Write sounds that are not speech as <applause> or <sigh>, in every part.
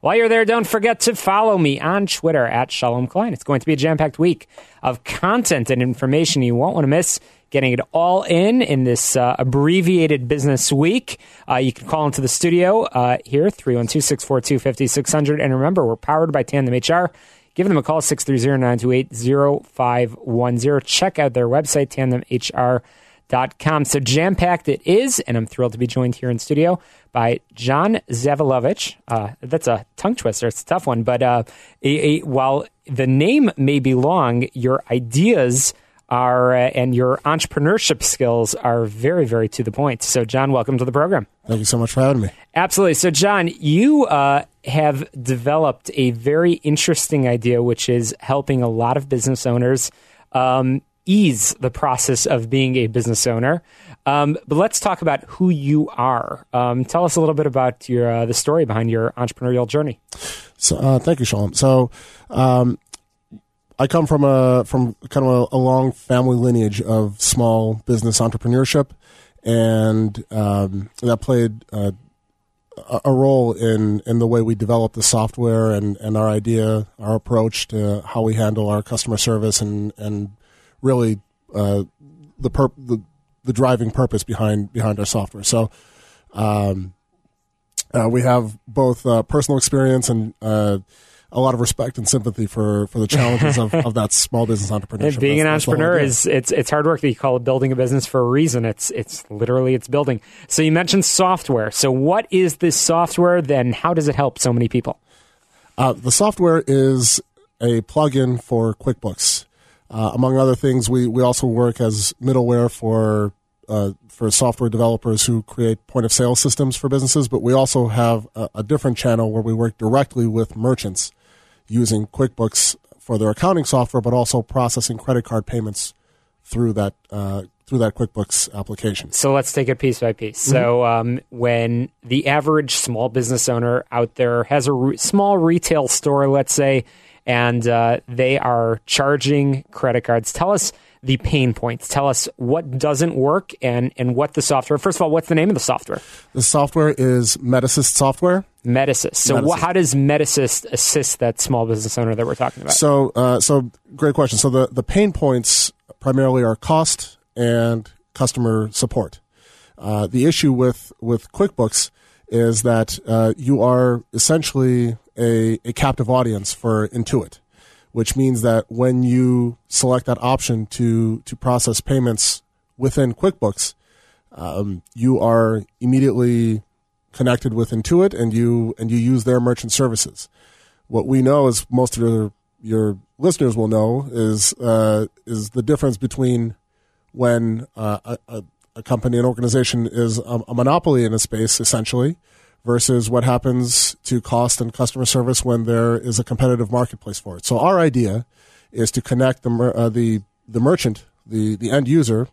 While you're there, don't forget to follow me on Twitter at Shalom Klein. It's going to be a jam packed week of content and information you won't want to miss. Getting it all in in this uh, abbreviated business week. Uh, you can call into the studio uh, here, 312 642 5600. And remember, we're powered by Tandem HR. Give them a call, 630 928 0510. Check out their website, tandemhr.com. So jam packed it is, and I'm thrilled to be joined here in studio by John Zavilovich. Uh, that's a tongue twister. It's a tough one. But uh, a, a, while the name may be long, your ideas are uh, and your entrepreneurship skills are very, very to the point. So, John, welcome to the program. Thank you so much for having me. Absolutely. So, John, you uh, have developed a very interesting idea, which is helping a lot of business owners um, ease the process of being a business owner. Um, but let's talk about who you are. Um, tell us a little bit about your uh, the story behind your entrepreneurial journey. So, uh, thank you, Shalom. So, um, I come from a from kind of a, a, long family lineage of small business entrepreneurship, and um, that played uh, a role in in the way we develop the software and, and our idea, our approach to how we handle our customer service, and and really uh, the, perp- the the driving purpose behind behind our software. So. Um, uh, we have both uh, personal experience and uh, a lot of respect and sympathy for, for the challenges of, of that small business <laughs> entrepreneurship. being that's, an entrepreneur is it's it's hard work. That you call it building a business for a reason. It's it's literally it's building. So you mentioned software. So what is this software? Then how does it help so many people? Uh, the software is a plugin for QuickBooks. Uh, among other things, we, we also work as middleware for uh, for software developers who create point of sale systems for businesses, but we also have a, a, different channel where we work directly with merchants using QuickBooks for their accounting software, but also processing credit card payments through that uh, through that QuickBooks application. So let's take it piece by piece. Mm-hmm. So um, when the average small business owner out there has a re- small retail store, let's say, and uh, they are charging credit cards, tell us the pain points. Tell us what doesn't work and, and what the software. First of all, what's the name of the software? The software is Medasyst software. Medasyst. So, Medasyst. how does Medasyst assist that small business owner that we're talking about? So, uh, so great question. So, the, the pain points primarily are cost and customer support. Uh, the issue with, with QuickBooks is that uh, you are essentially a, a captive audience for Intuit which means that when you select that option to to process payments within QuickBooks, um, you are immediately connected with Intuit, and you and you use their merchant services. What we know, as most of your your listeners will know, is uh, is the difference between when uh, a, a, company, an organization is a, a monopoly in a space, essentially, versus what happens to cost and customer service when there is a competitive marketplace for it. So our idea is to connect the uh, the the merchant, the the end user,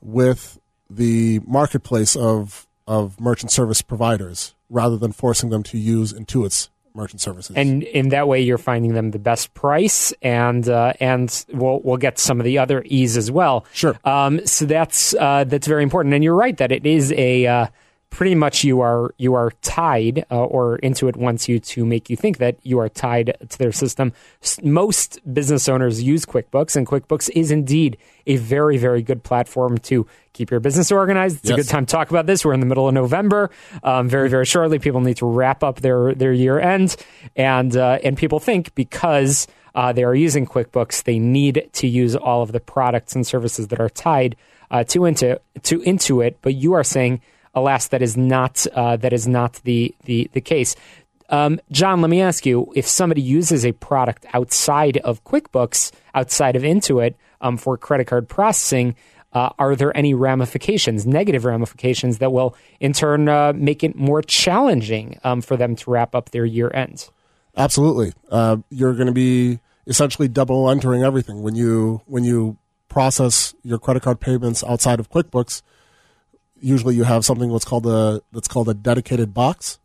with the marketplace of of merchant service providers, rather than forcing them to use Intuit's merchant services. And in that way, you're finding them the best price, and uh, and we'll we'll get some of the other ease as well. Sure. Um, so that's uh, that's very important, and you're right that it is a uh, pretty much you are you are tied, uh, or Intuit wants you to make you think that you are tied to their system. Most business owners use QuickBooks, and QuickBooks is indeed a very very good platform to keep your business organized. It's a good time to talk about this. We're in the middle of November. Um, very very shortly, people need to wrap up their their year end, and uh, and people think because uh, they are using QuickBooks, they need to use all of the products and services that are tied uh, to into to Intuit. But you are saying, alas, that is not uh, that is not the the the case. Um, John, let me ask you: If somebody uses a product outside of QuickBooks, outside of Intuit, um, for credit card processing, uh, are there any ramifications, negative ramifications, that will in turn uh, make it more challenging um, for them to wrap up their year end? Absolutely. Uh, you're going to be essentially double entering everything when you when you process your credit card payments outside of QuickBooks. Usually, you have something what's called a that's called a dedicated box,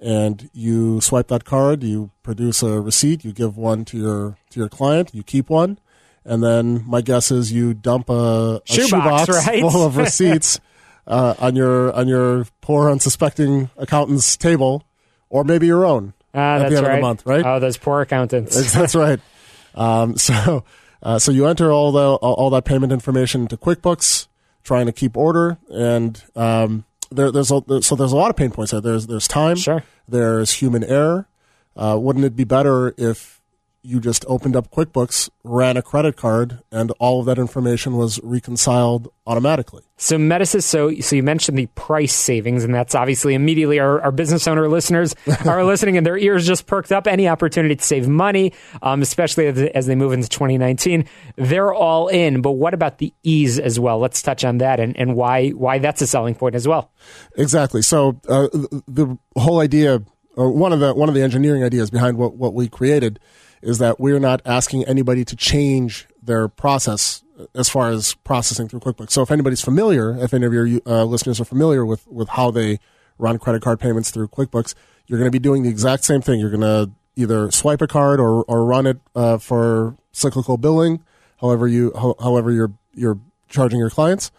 and you swipe that card. You produce a receipt. You give one to your to your client. You keep one, and then my guess is you dump a, a Shoebox, right? <laughs> full of receipts uh, on your on your poor unsuspecting accountant's table, or maybe your own Ah, at that's the end right. of the month, right? Oh, those poor accountants. That's right. <laughs> Um, so, uh, so you enter all the all, all that payment information to QuickBooks, trying to keep order, and um, there, there's a, so there's a lot of pain points there. There's there's time. Sure. There's human error. Uh, wouldn't it be better if you just opened up QuickBooks, ran a credit card, and all of that information was reconciled automatically? So Medasyst, so so you mentioned the price savings, and that's obviously immediately our, our business owner listeners <laughs> are listening, and their ears just perked up. Any opportunity to save money, um, especially as, as they move into 2019, they're all in. But what about the ease as well? Let's touch on that and, and why why that's a selling point as well. Exactly. So uh, the the whole idea, or one of the one of the engineering ideas behind what what we created, is that we're not asking anybody to change their process as far as processing through QuickBooks. So if anybody's familiar, if any of your uh, listeners are familiar with with how they run credit card payments through QuickBooks, you're going to be doing the exact same thing. You're going to either swipe a card or or run it uh, for cyclical billing, however you ho- however you're you're charging your clients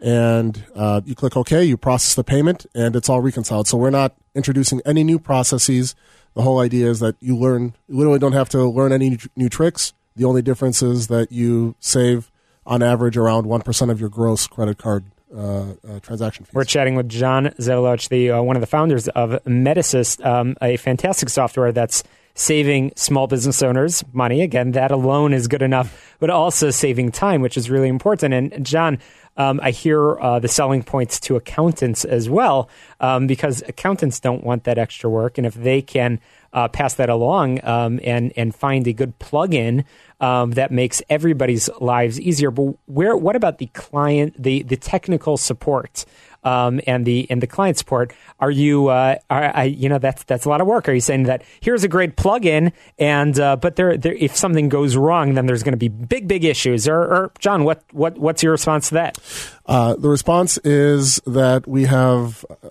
and uh, you click OK, you process the payment, and it's all reconciled. So we're not introducing any new processes. The whole idea is that you learn, you literally don't have to learn any new, tricks. The only difference is that you save, on average, around 1% of your gross credit card uh, uh, transaction fees. We're chatting with John Zeloch, the uh, one of the founders of Medasyst, um, a fantastic software that's saving small business owners money. Again, that alone is good enough, but also saving time, which is really important. And John, um, I hear uh, the selling points to accountants as well, um, because accountants don't want that extra work, and if they can uh, pass that along um, and and find a good plug-in um, that makes everybody's lives easier. But where? What about the client, the the technical support? Um, and the and the client support. Are you? Uh, are, I, you know, that's that's a lot of work. Are you saying that here's a great plugin, and uh, but there, there, if something goes wrong, then there's going to be big, big issues. Or, or John, what what what's your response to that? Uh, the response is that we have uh,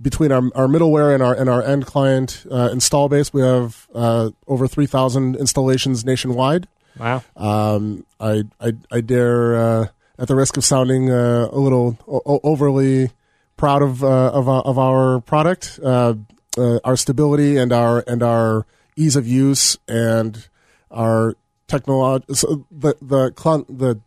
between our, our middleware and our and our end client uh, install base, we have uh, over three thousand installations nationwide. Wow. Um, I, I I dare, uh, at the risk of sounding uh, a little o- overly proud of uh, of, our- of our product, uh, uh, our stability and our and our ease of use and our technology, so the the cl- the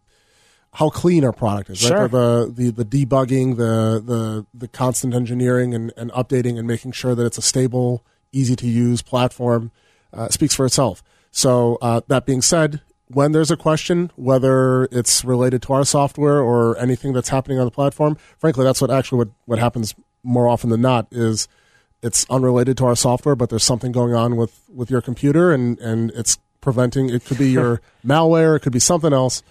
how clean our product is, Sure. right? The, the the debugging, the the the constant engineering and, and updating and making sure that it's a stable, easy to use platform uh, speaks for itself. So uh, that being said, when there's a question, whether it's related to our software or anything that's happening on the platform, frankly, that's what actually what, what happens more often than not is it's unrelated to our software, but there's something going on with, with your computer and, and it's preventing, it could be your <laughs> malware, it could be something else.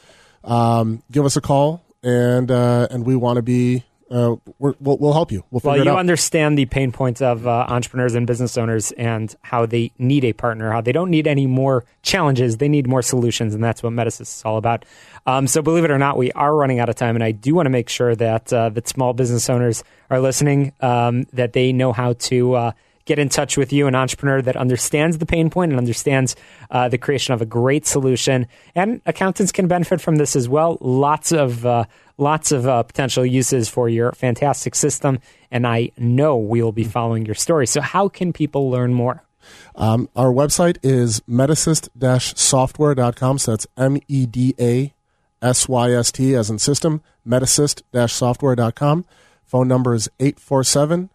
Um, give us a call and, uh, and we want to be, uh, we're, we'll, we'll help you. We'll figure Well, you out. understand the pain points of uh, entrepreneurs and business owners and how they need a partner, how they don't need any more challenges, they need more solutions, and that's what Medasyst is all about. Um, so, believe it or not, we are running out of time, and I do want to make sure that uh, that small business owners are listening, um, that they know how to. Get in touch with you, an entrepreneur that understands the pain point and understands uh, the creation of a great solution. And accountants can benefit from this as well. Lots of uh, lots of uh, potential uses for your fantastic system, and I know we will be following your story. So, how can people learn more? Um, our website is medasyst-software.com. So that's M E D A S Y S T as in system, medasyst-software.com. Phone number is 847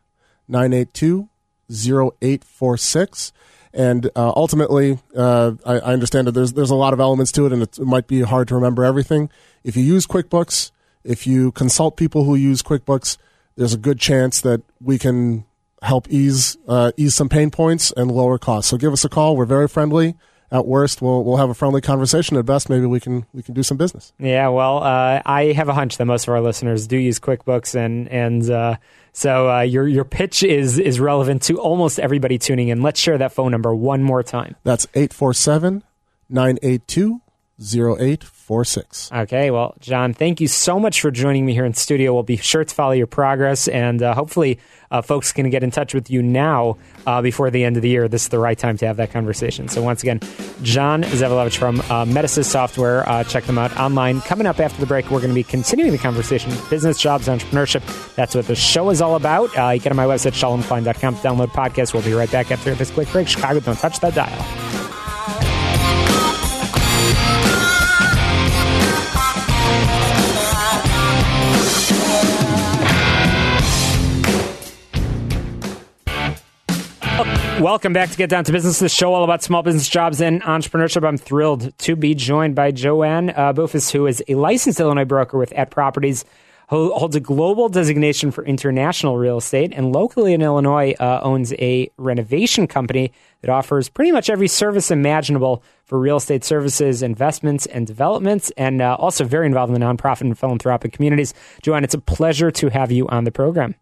982 0846. And uh, ultimately, uh, I, I, understand that there's, there's a lot of elements to it, and it might be hard to remember everything. If you use QuickBooks, if you consult people who use QuickBooks, there's a good chance that we can help ease uh, ease some pain points and lower costs. So give us a call. We're very friendly. At worst, we'll we'll have a friendly conversation. At best, maybe we can we can do some business. Yeah, well, uh, I have a hunch that most of our listeners do use QuickBooks, and and uh, so uh, your your pitch is is relevant to almost everybody tuning in. Let's share that phone number one more time. That's 847 982 0846. Okay, well, John, thank you so much for joining me here in studio. We'll be sure to follow your progress, and uh, hopefully, uh, folks can get in touch with you now uh, before the end of the year. This is the right time to have that conversation. So, once again, John Zavilovich from uh, Medasyst Software. Uh, check them out online. Coming up after the break, we're going to be continuing the conversation business, jobs, entrepreneurship. That's what the show is all about. Uh, you get on my website, shalomklein.com, download podcast. We'll be right back after this quick break. Chicago, don't touch that dial. Welcome back to Get Down to Business, the show all about small business jobs and entrepreneurship. I'm thrilled to be joined by Joanne uh, who is a licensed Illinois broker with At Properties, who holds a global designation for international real estate, and locally in Illinois uh, owns a renovation company that offers pretty much every service imaginable for real estate services, investments, and developments, and uh, also very involved in the nonprofit and philanthropic communities. Joanne, it's a pleasure to have you on the program.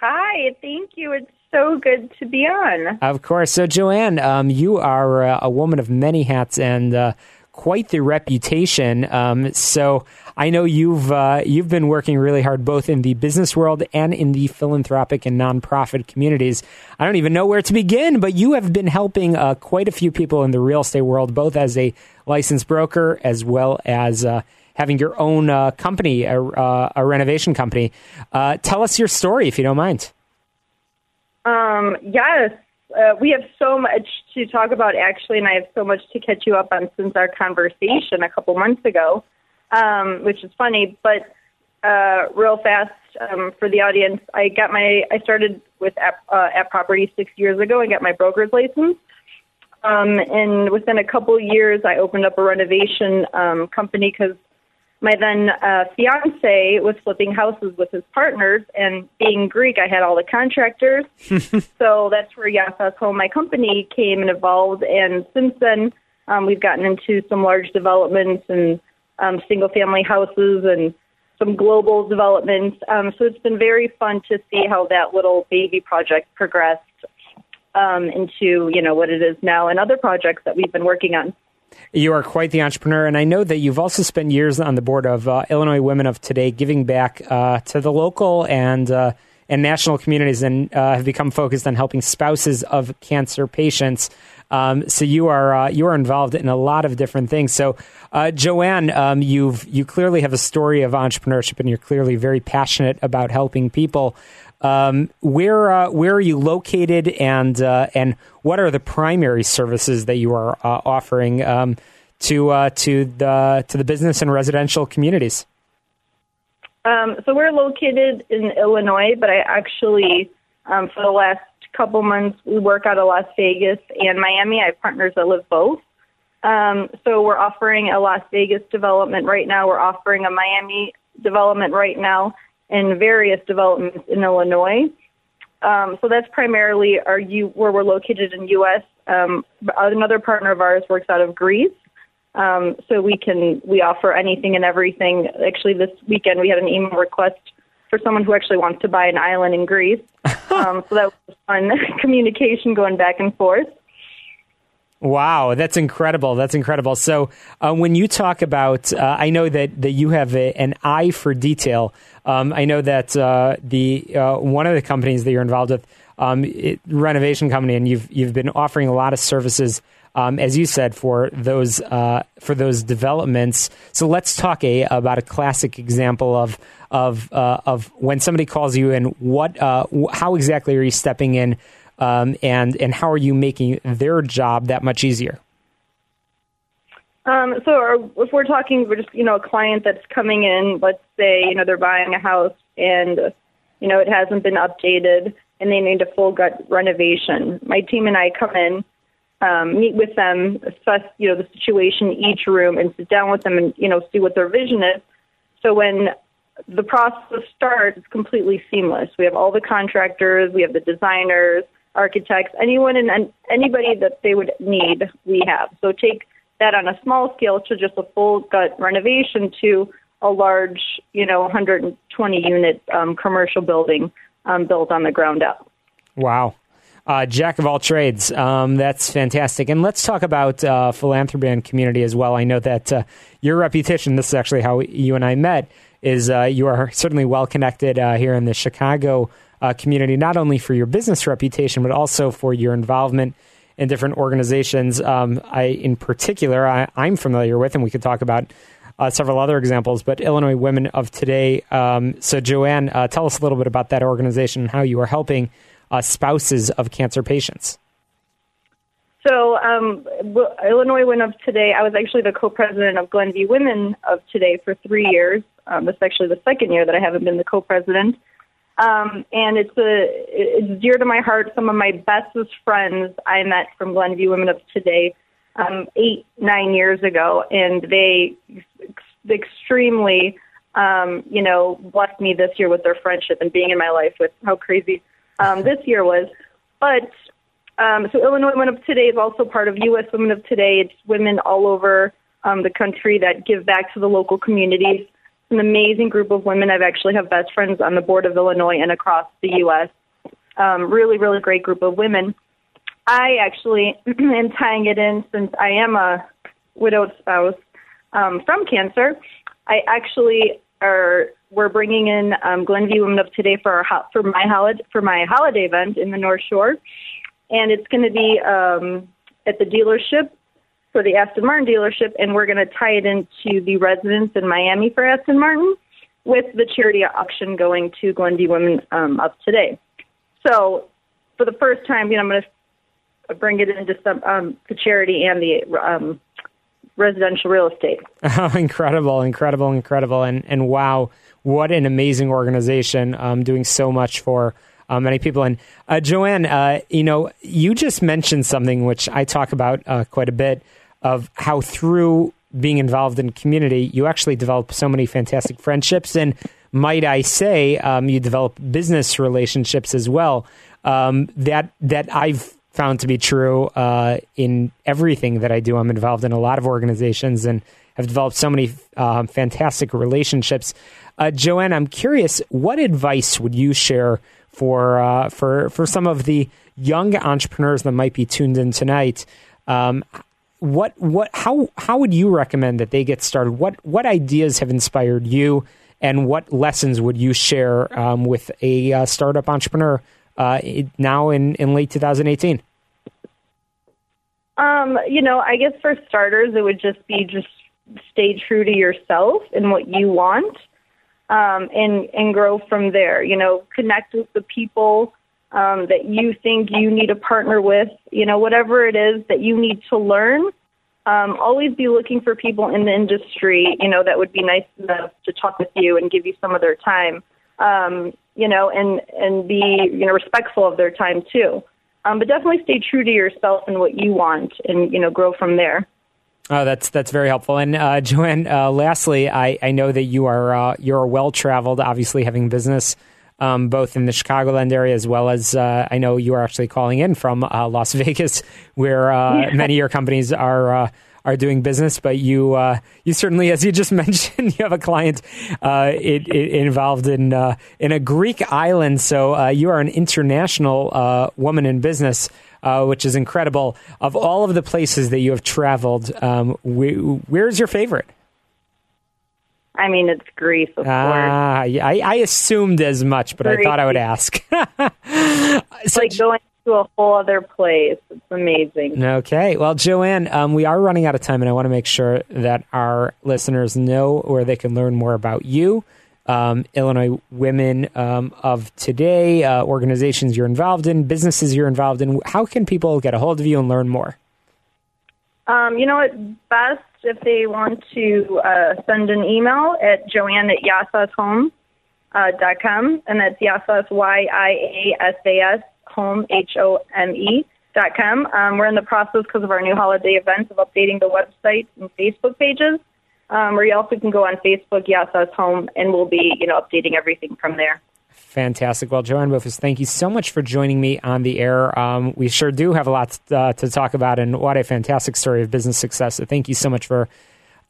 Hi, thank you. It's so good to be on. Of course. So, Joanne, um, you are uh, a woman of many hats and uh, quite the reputation. Um, so, I know you've uh, you've been working really hard both in the business world and in the philanthropic and nonprofit communities. I don't even know where to begin, but you have been helping uh, quite a few people in the real estate world, both as a licensed broker as well as uh, having your own uh, company, a, a, renovation company. tell us your story, if you don't mind. Um, yes, uh, we have so much to talk about actually, and I have so much to catch you up on since our conversation a couple months ago, um, which is funny. But uh, real fast um, for the audience, I got my I started with App, uh, App Property six years ago and got my broker's license. Um, and within a couple years, I opened up a renovation um, company because my then uh, fiance was flipping houses with his partners, and being Greek, I had all the contractors. <laughs> so that's where Yiasas Home, my company, came and evolved. And since then, um, we've gotten into some large developments and um, single family houses and some global developments. Um, so it's been very fun to see how that little baby project progressed um, into you know what it is now and other projects that we've been working on. You are quite the entrepreneur, and I know that you've also spent years on the board of uh, Illinois Women of Today, giving back uh, to the local and uh, and national communities, and uh, have become focused on helping spouses of cancer patients. Um, so you are uh, you are involved in a lot of different things. So, uh, Joanne, um, you've you clearly have a story of entrepreneurship, and you're clearly very passionate about helping people. Um, where uh, where are you located, and uh, and what are the primary services that you are uh, offering um, to uh, to the to the business and residential communities? Um, so we're located in Illinois, but I actually um, for the last couple months we work out of Las Vegas and Miami. I have partners that live both. Um, so we're offering a Las Vegas development right now. We're offering a Miami development right now and various developments in Illinois. Um, so that's primarily our U, where we're located in U.S. Um, another partner of ours works out of Greece, um, so we can we offer anything and everything. Actually, this weekend we had an email request for someone who actually wants to buy an island in Greece. <laughs> um, so that was fun <laughs> communication going back and forth. Wow, that's incredible. That's incredible. So, uh, when you talk about, uh, I know that, that you have a, an eye for detail. Um, I know that uh, the uh, one of the companies that you're involved with um, it, renovation company, and you've you've been offering a lot of services, um, as you said, for those uh, for those developments. So let's talk a about a classic example of of of when somebody calls you and what how exactly are you stepping in, um, and and how are you making their job that much easier? Um, so our, if we're talking, we're just you know a client that's coming in. Let's say you know they're buying a house and you know it hasn't been updated and they need a full gut renovation. My team and I come in, um, meet with them, assess you know the situation each room, and sit down with them and you know see what their vision is. So when the process starts, it's completely seamless. We have all the contractors, we have the designers, architects, anyone and anybody that they would need, we have. So take that on a small scale to just a full gut renovation to a large, you know, 120 unit um, commercial building um, built on the ground up. Wow. Uh, jack of all trades. Um, that's fantastic. And let's talk about uh, philanthropy and community as well. I know that uh, your reputation, this is actually how you and I met, is uh, you are certainly well connected uh, here in the Chicago uh, community, not only for your business reputation, but also for your involvement in different organizations. Um, I, in particular, I, am familiar with, and we could talk about uh, several other examples, but Illinois Women of Today. Um, so, Joanne, uh, tell us a little bit about that organization and how you are helping uh, spouses of cancer patients. So, um, Illinois Women of Today, I was actually the co president of Glenview Women of Today for three years. Um, this is actually the second year that I haven't been the co president. Um, and it's a it's dear to my heart. Some of my bestest friends I met from Glenview Women of Today um, eight nine years ago, and they extremely um, you know blessed me this year with their friendship and being in my life with how crazy um, this year was. But um, so Illinois Women of Today is also part of U.S. Women of Today. It's women all over um, the country that give back to the local communities an amazing group of women. I've actually have best friends on the board of Illinois and across the U.S. Um, really, really great group of women. I actually <clears throat> am tying it in since I am a widowed spouse um, from cancer. I actually are we're bringing in um, Glenview Women of Today for our ho- for my holiday for my holiday event in the North Shore, and it's going to be um, at the dealership for the Aston Martin dealership, and we're going to tie it into the residence in Miami for Aston Martin with the charity auction going to Glenview Women um, of today. So, for the first time, you know, I'm going to bring it into some um, the charity and the um, residential real estate. Oh, <laughs> incredible, incredible, incredible, and and wow, what an amazing organization um, doing so much for. Uh, many people and uh, Joanne, uh, you know, you just mentioned something which I talk about uh, quite a bit of how through being involved in community, you actually develop so many fantastic friendships. And might I say, um, you develop business relationships as well. Um, that that I've found to be true uh, in everything that I do. I'm involved in a lot of organizations and have developed so many um, fantastic relationships. Uh, Joanne, I'm curious, what advice would you share for uh, for for some of the young entrepreneurs that might be tuned in tonight? Um, what what how how would you recommend that they get started? What what ideas have inspired you, and what lessons would you share um, with a uh, startup entrepreneur uh, now in in late 2018? Um, you know, I guess for starters, it would just be just stay true to yourself and what you want, um, and and grow from there. You know, connect with the people um, that you think you need a partner with, you know, whatever it is that you need to learn. Um, always be looking for people in the industry, you know, that would be nice enough to talk with you and give you some of their time, um, you know, and and be you know respectful of their time too. Um, but definitely stay true to yourself and what you want, and you know, grow from there. Oh, that's that's very helpful. And uh, Joanne, uh, lastly, I, I know that you are uh, you're well traveled, obviously having business um, both in the Chicagoland area as well as uh, I know you are actually calling in from uh, Las <laughs> Vegas, where uh, yeah. many of your companies are uh, are doing business. But you uh, you certainly, as you just <laughs> mentioned, you have a client uh, it, it involved in in a Greek island. So you are an international woman in business. which is incredible. Of all of the places that you have traveled, um, where's your favorite? I mean, it's Greece, of ah, course. I, I assumed as much, but Greece. I thought I would ask. <laughs> it's like going to a whole other place. It's amazing. Okay. Well, Joanne, um, we are running out of time, and I want to make sure that our listeners know where they can learn more about you. Um, Illinois Women um, of Today, uh, organizations you're involved in, businesses you're involved in. How can people get a hold of you and learn more? Um, you know what? Best if they want to uh, send an email at joanne at yiasashome.com, uh, dot com, and that's Yiasas, Y I A S A S, home, H O M E. Dot com. Um, we're in the process because of our new holiday events of updating the website and Facebook pages. Um, or you also can go on Facebook, Yiasas Home, and we'll be, you know, updating everything from there. Fantastic. Well, Joanne Bofus, thank you so much for joining me on the air. Um, we sure do have a lot uh, to talk about, and what a fantastic story of business success. So, thank you so much for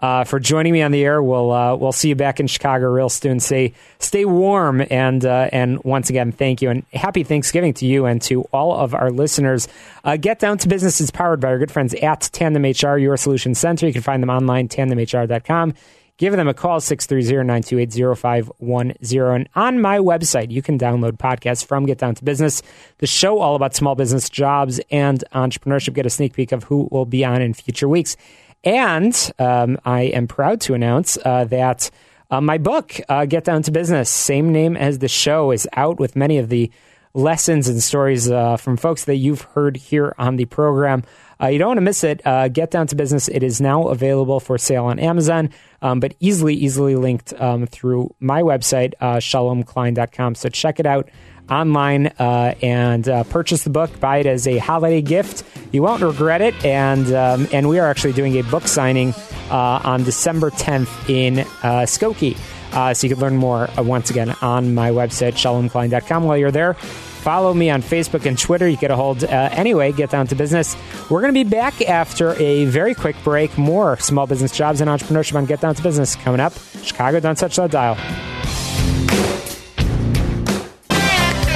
uh, for joining me on the air. We'll uh, we'll see you back in Chicago real soon. Stay stay warm, and uh, and once again, thank you, and happy Thanksgiving to you and to all of our listeners. Uh, Get down to business is powered by our good friends at Tandem HR, your solution center. You can find them online, tandemhr.com. Give them a call, 630-928-0510. And on my website, you can download podcasts from Get Down to Business, the show all about small business jobs and entrepreneurship. Get a sneak peek of who will be on in future weeks. And um, I am proud to announce uh, that uh, my book, uh, Get Down to Business, same name as the show, is out with many of the lessons and stories uh, from folks that you've heard here on the program. Uh, you don't want to miss it. Uh, Get Down to Business. It is now available for sale on Amazon, um, but easily, easily linked um, through my website, uh, shalomklein.com. So check it out online uh, and uh, purchase the book. Buy it as a holiday gift. You won't regret it. And um, and we are actually doing a book signing uh, on December 10th in Skokie. So you can learn more once again on my website, shalomklein.com. While you're there, follow me on Facebook and Twitter. You get a hold. Uh, anyway, get down to business. We're going to be back after a very quick break. More small business jobs and entrepreneurship on Get Down to Business coming up. Chicago, don't touch that dial.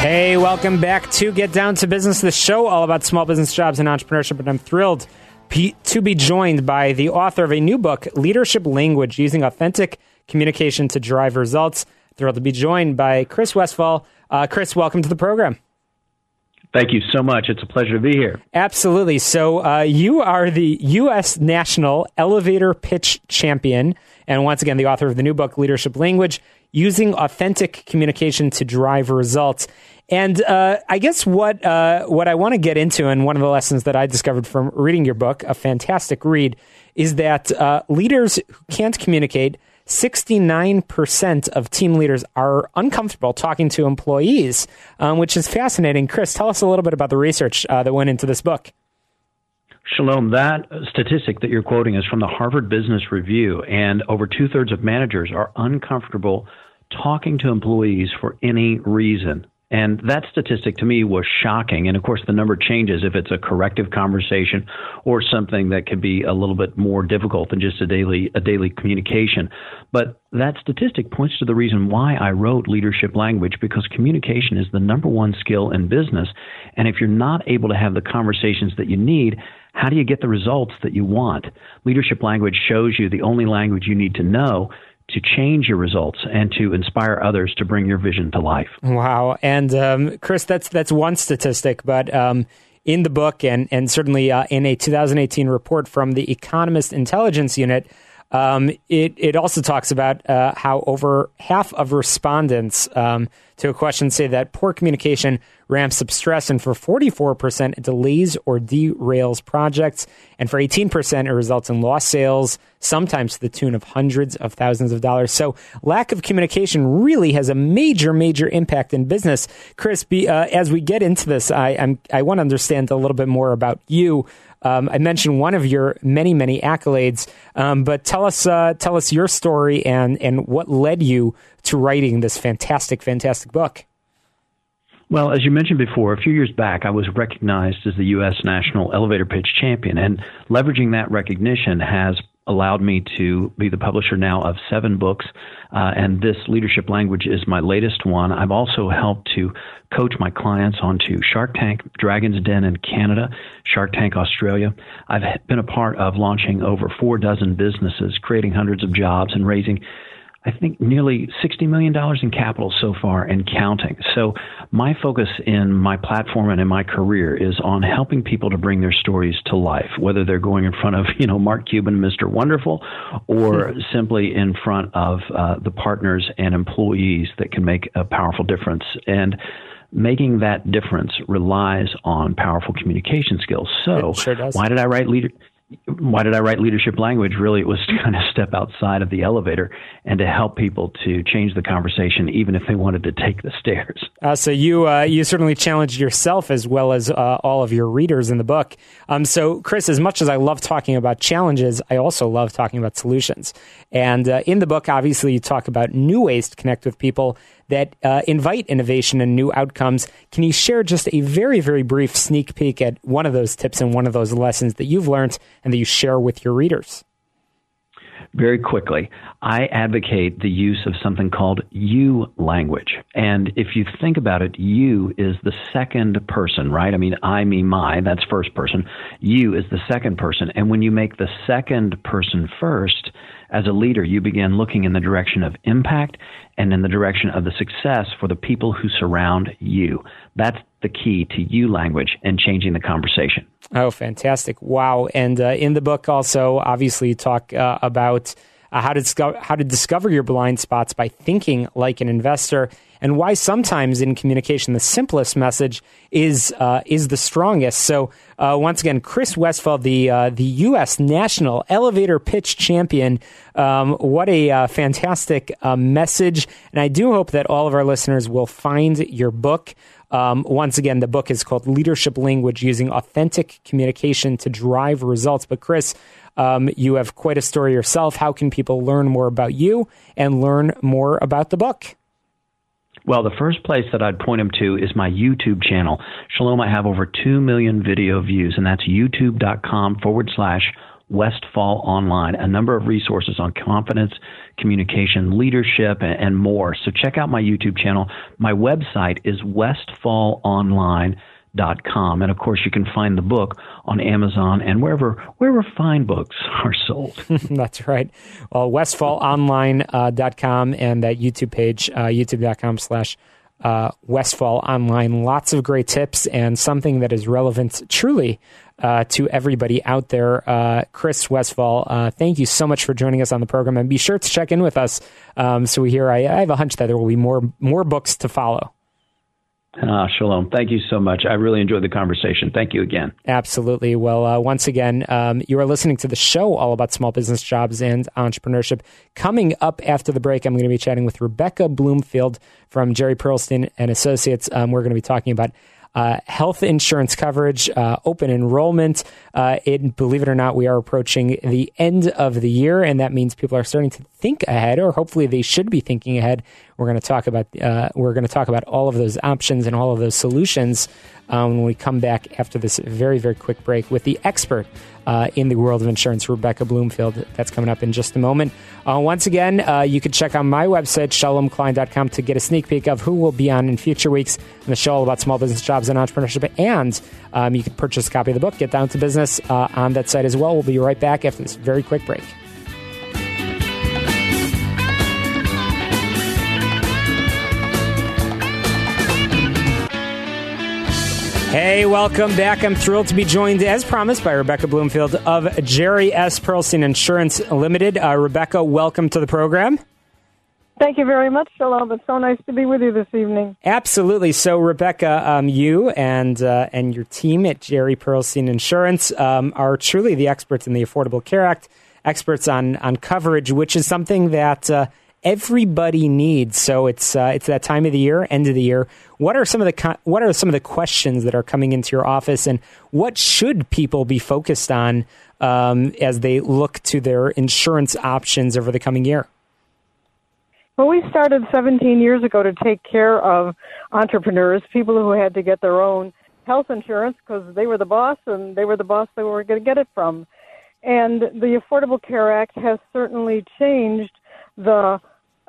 Hey, welcome back to Get Down to Business, the show all about small business jobs and entrepreneurship. And I'm thrilled to be joined by the author of a new book, Leadership Language Using Authentic Communication to Drive Results. Thrilled to be joined by Chris Westfall. Uh, Chris, welcome to the program. Thank you so much. It's a pleasure to be here. Absolutely. So, uh, you are the U.S. National Elevator Pitch Champion, and once again, the author of the new book, Leadership Language Using Authentic Communication to Drive Results. And uh, I guess what uh, what I want to get into, and one of the lessons that I discovered from reading your book, a fantastic read, is that uh, leaders who can't communicate 69% of team leaders are uncomfortable talking to employees, um, which is fascinating. Chris, tell us a little bit about the research uh, that went into this book. Shalom, that statistic that you're quoting is from the Harvard Business Review, and over two thirds of managers are uncomfortable talking to employees for any reason. And that statistic to me was shocking. And of course, the number changes if it's a corrective conversation or something that could be a little bit more difficult than just a daily a daily communication. But that statistic points to the reason why I wrote leadership language because communication is the number one skill in business. And if you're not able to have the conversations that you need, how do you get the results that you want? Leadership language shows you the only language you need to know to change your results and to inspire others to bring your vision to life. Wow! And um, Chris, that's that's one statistic, but um, in the book and and certainly uh, in a 2018 report from the Economist Intelligence Unit. Um, it it also talks about uh, how over half of respondents um, to a question say that poor communication ramps up stress, and for 44%, it delays or derails projects, and for 18%, it results in lost sales, sometimes to the tune of hundreds of thousands of dollars. So, lack of communication really has a major, major impact in business. Chris, be, uh, as we get into this, I, I'm, I want to understand a little bit more about you. Um, I mentioned one of your many, many accolades, um, but tell us, uh, tell us your story and and what led you to writing this fantastic, fantastic book. Well, as you mentioned before, a few years back, I was recognized as the U.S. National Elevator Pitch Champion, and leveraging that recognition has allowed me to be the publisher now of seven books, uh, and this leadership language is my latest one. I've also helped to coach my clients onto Shark Tank, Dragon's Den in Canada, Shark Tank Australia. I've been a part of launching over four dozen businesses, creating hundreds of jobs, and raising I think nearly $60 million in capital so far and counting. So my focus in my platform and in my career is on helping people to bring their stories to life, whether they're going in front of, <laughs> you know, Mark Cuban, Mr. Wonderful, or simply in front of uh, the partners and employees that can make a powerful difference. And making that difference relies on powerful communication skills. So sure why did I write leader? Why did I write leadership language? Really, it was to <laughs> kind of step outside of the elevator and to help people to change the conversation, even if they wanted to take the stairs. Uh, so you uh, you certainly challenged yourself as well as uh, all of your readers in the book. Um, so Chris, as much as I love talking about challenges, I also love talking about solutions. And uh, in the book, obviously, you talk about new ways to connect with people that uh, invite innovation and new outcomes. Can you share just a very, very brief sneak peek at one of those tips and one of those lessons that you've learned and that you share with your readers? Very quickly, I advocate the use of something called you language. And if you think about it, you is the second person, right? I mean, I, me, my, that's first person. You is the second person. And when you make the second person first, as a leader, you begin looking in the direction of impact and in the direction of the success for the people who surround you. That's the key to you language and changing the conversation. Oh, fantastic. Wow. And uh, in the book, also, obviously, you talk uh, about uh, how to discover how to discover your blind spots by thinking like an investor, and why sometimes in communication the simplest message is uh, is the strongest. So uh, once again, Chris Westfall, the uh, the U.S. national elevator pitch champion. Um, what a uh, fantastic uh, message! And I do hope that all of our listeners will find your book. Um, once again, the book is called Leadership Language Using Authentic Communication to Drive Results. But, Chris, um, you have quite a story yourself. How can people learn more about you and learn more about the book? Well, the first place that I'd point them to is my YouTube channel. Shalom, I have over 2 million video views, and that's youtube.com forward slash Westfall Online, a number of resources on confidence, communication, leadership, and more. So check out my YouTube channel. My website is westfallonline.com com. And of course, you can find the book on Amazon and wherever wherever fine books are sold. <laughs> That's right. Well, westfallonline.com uh, and that YouTube page, uh, youtube.com slash uh, Westfall Online. Lots of great tips and something that is relevant truly uh, to everybody out there. Uh, Chris Westfall, uh, thank you so much for joining us on the program, and be sure to check in with us. Um, so we hear. I, I, have a hunch that there will be more more books to follow. Ah, shalom. Thank you so much. I really enjoyed the conversation. Thank you again. Absolutely. Well, uh, once again, um, you are listening to the show all about small business jobs and entrepreneurship. Coming up after the break, I'm going to be chatting with Rebecca Bloomfield from Jerry Perlstein and Associates. Um, we're going to be talking about uh, health insurance coverage, uh, open enrollment. Uh, it, believe it or not, we are approaching the end of the year, and that means people are starting to think ahead, or hopefully they should be thinking ahead. We're going to talk about uh, we're going to talk about all of those options and all of those solutions um, when we come back after this very very quick break with the expert uh, in the world of insurance, Rebecca Bloomfield. That's coming up in just a moment. Uh, once again, uh, you can check out my website, shalomklein.com, to get a sneak peek of who will be on in future weeks on the show all about small business jobs and entrepreneurship. And um, you can purchase a copy of the book, Get Down to Business, uh, on that site as well. We'll be right back after this very quick break. Hey, welcome back. I'm thrilled to be joined, as promised, by Rebecca Bloomfield of Jerry S. Perlstein Insurance Limited. Uh, Rebecca, welcome to the program. Thank you very much, Shalom. It's so nice to be with you this evening. Absolutely. So, Rebecca, um, you and uh, and your team at Jerry Perlstein Insurance um, are truly the experts in the Affordable Care Act, experts on on coverage, which is something that uh, everybody needs. So it's uh, it's that time of the year, end of the year. What are some of the what are some of the questions that are coming into your office, and what should people be focused on um, as they look to their insurance options over the coming year? Well, we started 17 years ago to take care of entrepreneurs, people who had to get their own health insurance because they were the boss and they were the boss they were going to get it from. And the Affordable Care Act has certainly changed the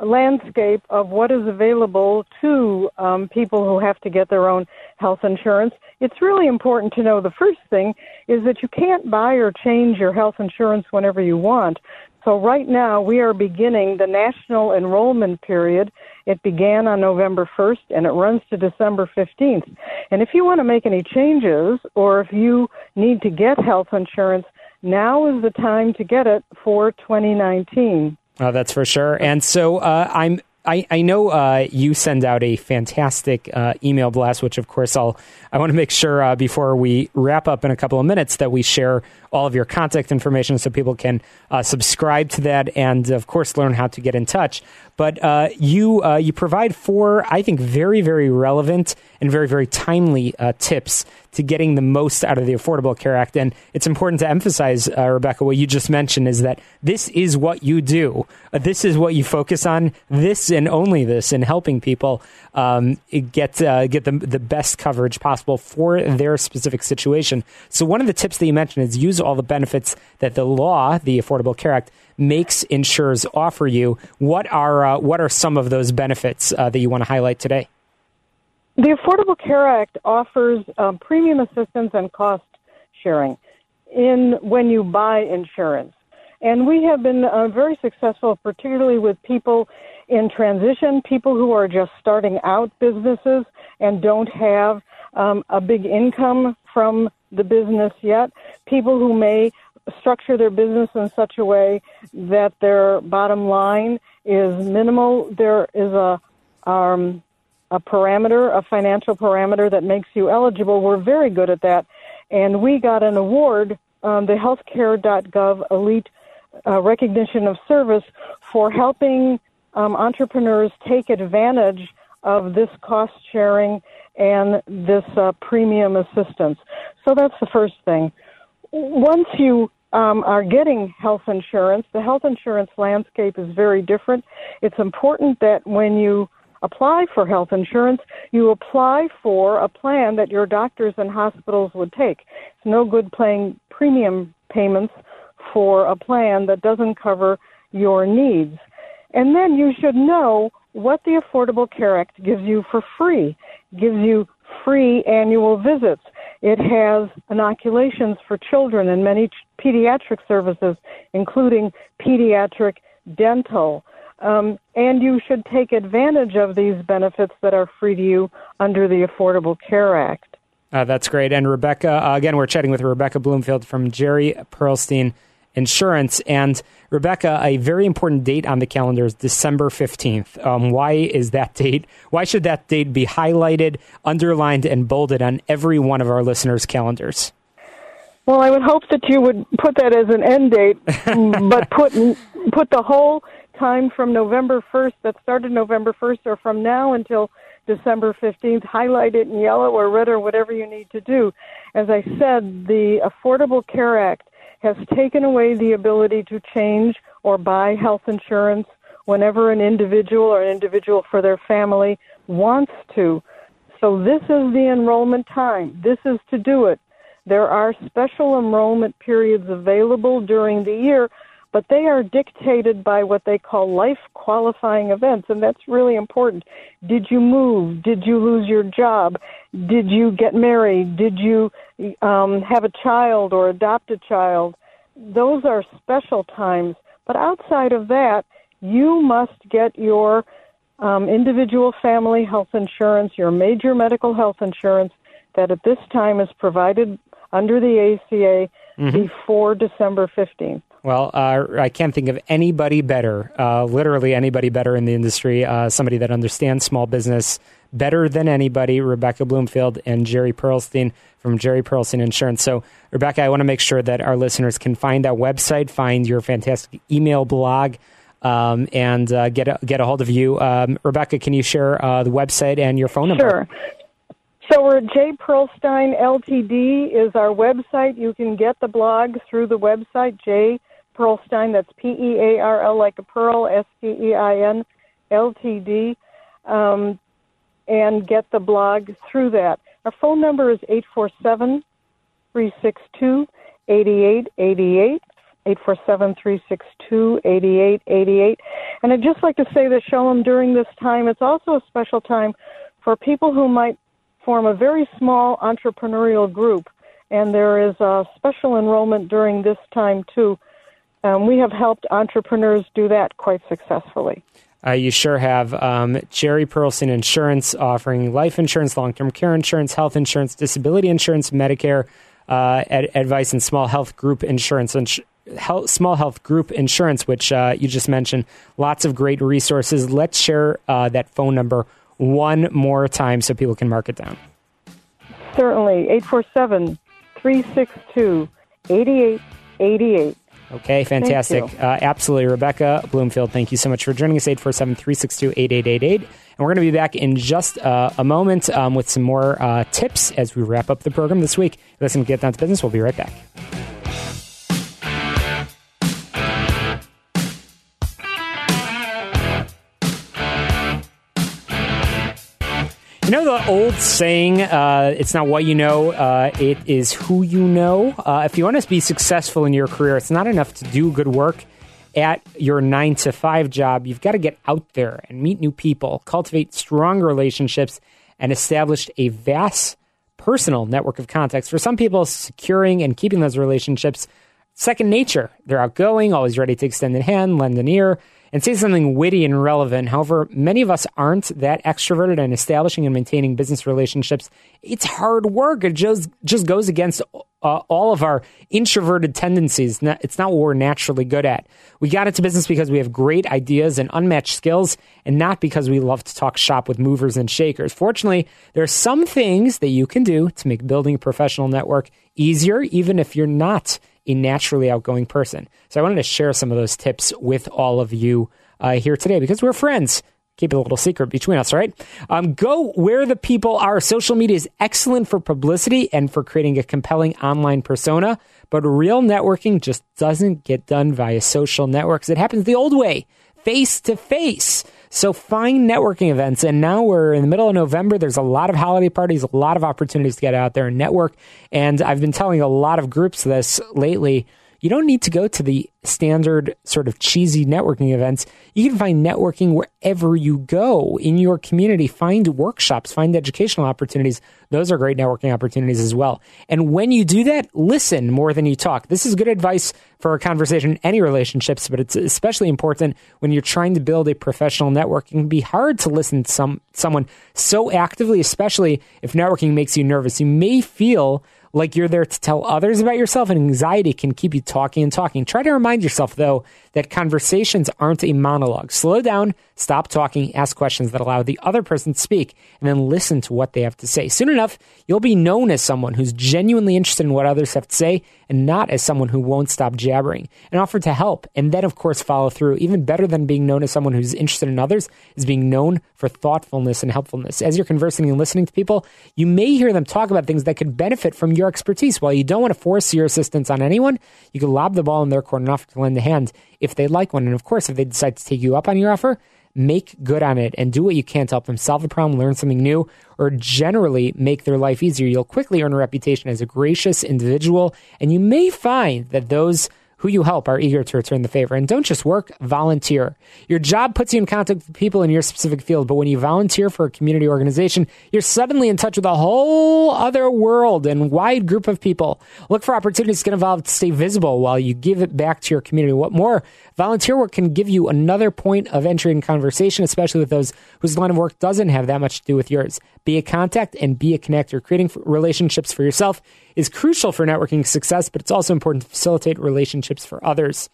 landscape of what is available to um, people who have to get their own health insurance. It's really important to know the first thing is that you can't buy or change your health insurance whenever you want. So right now we are beginning the national enrollment period. It began on November 1st and it runs to December 15th. And if you want to make any changes or if you need to get health insurance, now is the time to get it for 2019. Uh, that's for sure. And so uh, I'm I, I know uh, you send out a fantastic uh, email blast, which of course I'll I want to make sure uh, before we wrap up in a couple of minutes that we share all of your contact information so people can uh, subscribe to that and of course learn how to get in touch. But uh, you uh, you provide four I think very very relevant and very very timely tips to getting the most out of the Affordable Care Act. And it's important to emphasize, uh, Rebecca, what you just mentioned is that this is what you do. Uh, this is what you focus on. This and only this in helping people um, get uh, get the the best coverage possible for their specific situation. So one of the tips that you mentioned is use all the benefits that the law, the Affordable Care Act, makes insurers offer you. What are uh, what are some of those benefits uh, that you want to highlight today? The Affordable Care Act offers um, premium assistance and cost sharing in when you buy insurance. And we have been uh, very successful, particularly with people in transition, people who are just starting out businesses and don't have um, a big income from the business yet, people who may structure their business in such a way that their bottom line is minimal. There is a um, a parameter, a financial parameter that makes you eligible. We're very good at that. And we got an award, um, the healthcare.gov Elite uh, Recognition of Service, for helping um, entrepreneurs take advantage of this cost sharing and this uh, premium assistance. So that's the first thing. Once you um, are getting health insurance, the health insurance landscape is very different. It's important that when you apply for health insurance, you apply for a plan that your doctors and hospitals would take. It's no good paying premium payments for a plan that doesn't cover your needs. And then you should know what the Affordable Care Act gives you for free. It gives you free annual visits. It has inoculations for children and many pediatric services, including pediatric dental. Um, and you should take advantage of these benefits that are free to you under the Affordable Care Act. Uh, that's great. And Rebecca, uh, again, we're chatting with Rebecca Bloomfield from Jerry Pearlstein Insurance. And Rebecca, a very important date on the calendar is December 15th. Um, why is that date? Why should that date be highlighted, underlined, and bolded on every one of our listeners' calendars? Well, I would hope that you would put that as an end date, <laughs> but put put the whole time from November 1st that started November 1st or from now until December 15th, highlight it in yellow or red or whatever you need to do. As I said, the Affordable Care Act has taken away the ability to change or buy health insurance whenever an individual or an individual for their family wants to. So this is the enrollment time. This is to do it. There are special enrollment periods available during the year but they are dictated by what they call life qualifying events, and that's really important. Did you move? Did you lose your job? Did you get married? Did you um, have a child or adopt a child? Those are special times, but outside of that, you must get your um, individual family health insurance, your major medical health insurance that at this time is provided under the ACA mm-hmm. before December 15th. Well, uh, I can't think of anybody better, uh, literally anybody better in the industry, uh, somebody that understands small business better than anybody, Rebecca Bloomfield and Jerry Pearlstein from Jerry Pearlstein Insurance. So, Rebecca, I want to make sure that our listeners can find that website, find your fantastic email blog, um, and uh, get, a, get a hold of you. Um, Rebecca, can you share uh, the website and your phone number? Sure. So we're J. Pearlstein Ltd. is our website. You can get the blog through the website, J. Pearlstein. That's P E A R L like a pearl, S T E I N L T D, um, and get the blog through that. Our phone number is eight four seven three six two eighty eight eighty eight. 847-362-8888. And I'd just like to say that Shalom during this time, it's also a special time for people who might form a very small entrepreneurial group. And there is a special enrollment during this time too Um, we have helped entrepreneurs do that quite successfully. Uh, you sure have. Um, Jerry Pearlstein Insurance offering life insurance, long term care insurance, health insurance, disability insurance, Medicare uh, ad- advice, and small health group insurance. Ins- health, small health group insurance, which uh, you just mentioned. Lots of great resources. Let's share uh, that phone number one more time so people can mark it down. Certainly, 847 362 8888. Okay, fantastic. Uh, absolutely. Rebecca Bloomfield, thank you so much for joining us. 847 362 8888. And we're going to be back in just uh, a moment um, with some more uh, tips as we wrap up the program this week. Listen, get down to business. We'll be right back. You know the old saying, uh, it's not what you know, uh, it is who you know. Uh, if you want to be successful in your career, it's not enough to do good work at your nine to five job. You've got to get out there and meet new people, cultivate strong relationships, and establish a vast personal network of contacts. For some people, securing and keeping those relationships second nature. They're outgoing, always ready to extend a hand, lend an ear, and say something witty and relevant. However, many of us aren't that extroverted, and establishing and maintaining business relationships, it's hard work. It just just goes against uh, all of our introverted tendencies. It's not what we're naturally good at. We got into business because we have great ideas and unmatched skills, and not because we love to talk shop with movers and shakers. Fortunately, there are some things that you can do to make building a professional network easier, even if you're not a naturally outgoing person. So I wanted to share some of those tips with all of you uh, here today because we're friends. Keep it a little secret between us, right? Um, go where the people are. Social media is excellent for publicity and for creating a compelling online persona, but real networking just doesn't get done via social networks. It happens the old way, face to face. So find networking events. And now we're in the middle of November. There's a lot of holiday parties, a lot of opportunities to get out there and network. And I've been telling a lot of groups this lately. You don't need to go to the standard sort of cheesy networking events. You can find networking wherever you go in your community. Find workshops, find educational opportunities. Those are great networking opportunities as well. And when you do that, listen more than you talk. This is good advice for a conversation in any relationships, but it's especially important when you're trying to build a professional network. It can be hard to listen to some someone so actively, especially if networking makes you nervous. You may feel like you're there to tell others about yourself, and anxiety can keep you talking and talking. Try to remind yourself, though, that conversations aren't a monologue. Slow down, stop talking, ask questions that allow the other person to speak, and then listen to what they have to say. Soon enough, you'll be known as someone who's genuinely interested in what others have to say and not as someone who won't stop jabbering and offer to help. And then, of course, follow through. Even better than being known as someone who's interested in others is being known for thoughtfulness and helpfulness. As you're conversing and listening to people, you may hear them talk about things that could benefit from your expertise. While you don't want to force your assistance on anyone, you can lob the ball in their court and offer to lend a hand if they like one. And of course, if they decide to take you up on your offer, make good on it and do what you can to help them solve a problem, learn something new, or generally make their life easier. You'll quickly earn a reputation as a gracious individual, and you may find that those who you help are eager to return the favor. And don't just work, volunteer. Your job puts you in contact with people in your specific field, but when you volunteer for a community organization, you're suddenly in touch with a whole other world and wide group of people. Look for opportunities to get involved to stay visible while you give it back to your community. What more, volunteer work can give you another point of entry in conversation, especially with those whose line of work doesn't have that much to do with yours. Be a contact and be a connector. Creating relationships for yourself is crucial for networking success, but it's also important to facilitate relationships for others.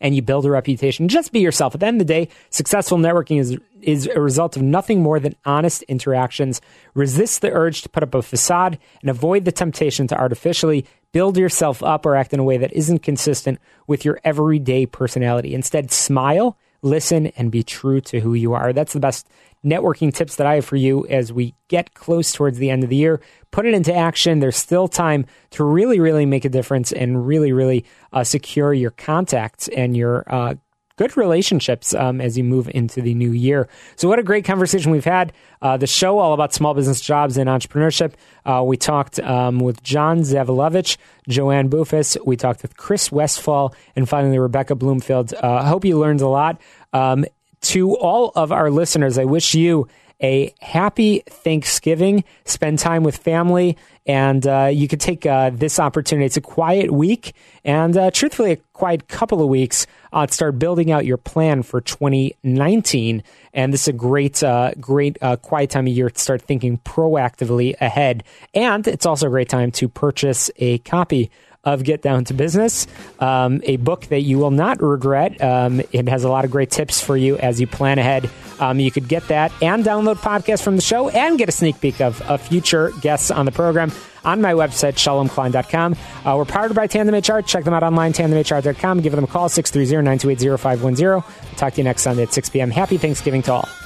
And you build a reputation. Just be yourself. At the end of the day, successful networking is is a result of nothing more than honest interactions. Resist the urge to put up a facade and avoid the temptation to artificially build yourself up or act in a way that isn't consistent with your everyday personality. Instead, smile, listen, and be true to who you are. That's the best networking tips that I have for you as we get close towards the end of the year. Put it into action. There's still time to really, really make a difference and really, really uh, secure your contacts and your uh, good relationships um, as you move into the new year. So, what a great conversation we've had. Uh, the show all about small business jobs and entrepreneurship. Uh, we talked um, with John Zavilovich, Joanne Bufus. We talked with Chris Westfall, and finally Rebecca Bloomfield. Uh, I hope you learned a lot. Um, to all of our listeners, I wish you a happy Thanksgiving. Spend time with family. And uh, you could take uh, this opportunity. It's a quiet week, and uh, truthfully, a quiet couple of weeks uh, to start building out your plan for 2019. And this is a great, uh, great uh, quiet time of year to start thinking proactively ahead. And it's also a great time to purchase a copy of Get Down to Business, um, a book that you will not regret. Um, it has a lot of great tips for you as you plan ahead. Um, you could get that and download podcasts from the show and get a sneak peek of, of future guests on the program on my website, shalomklein.com. Uh, we're powered by Tandem HR. Check them out online, tandemhr.com. Give them a call, 630 928 0510. Talk to you next Sunday at 6 p.m. Happy Thanksgiving to all.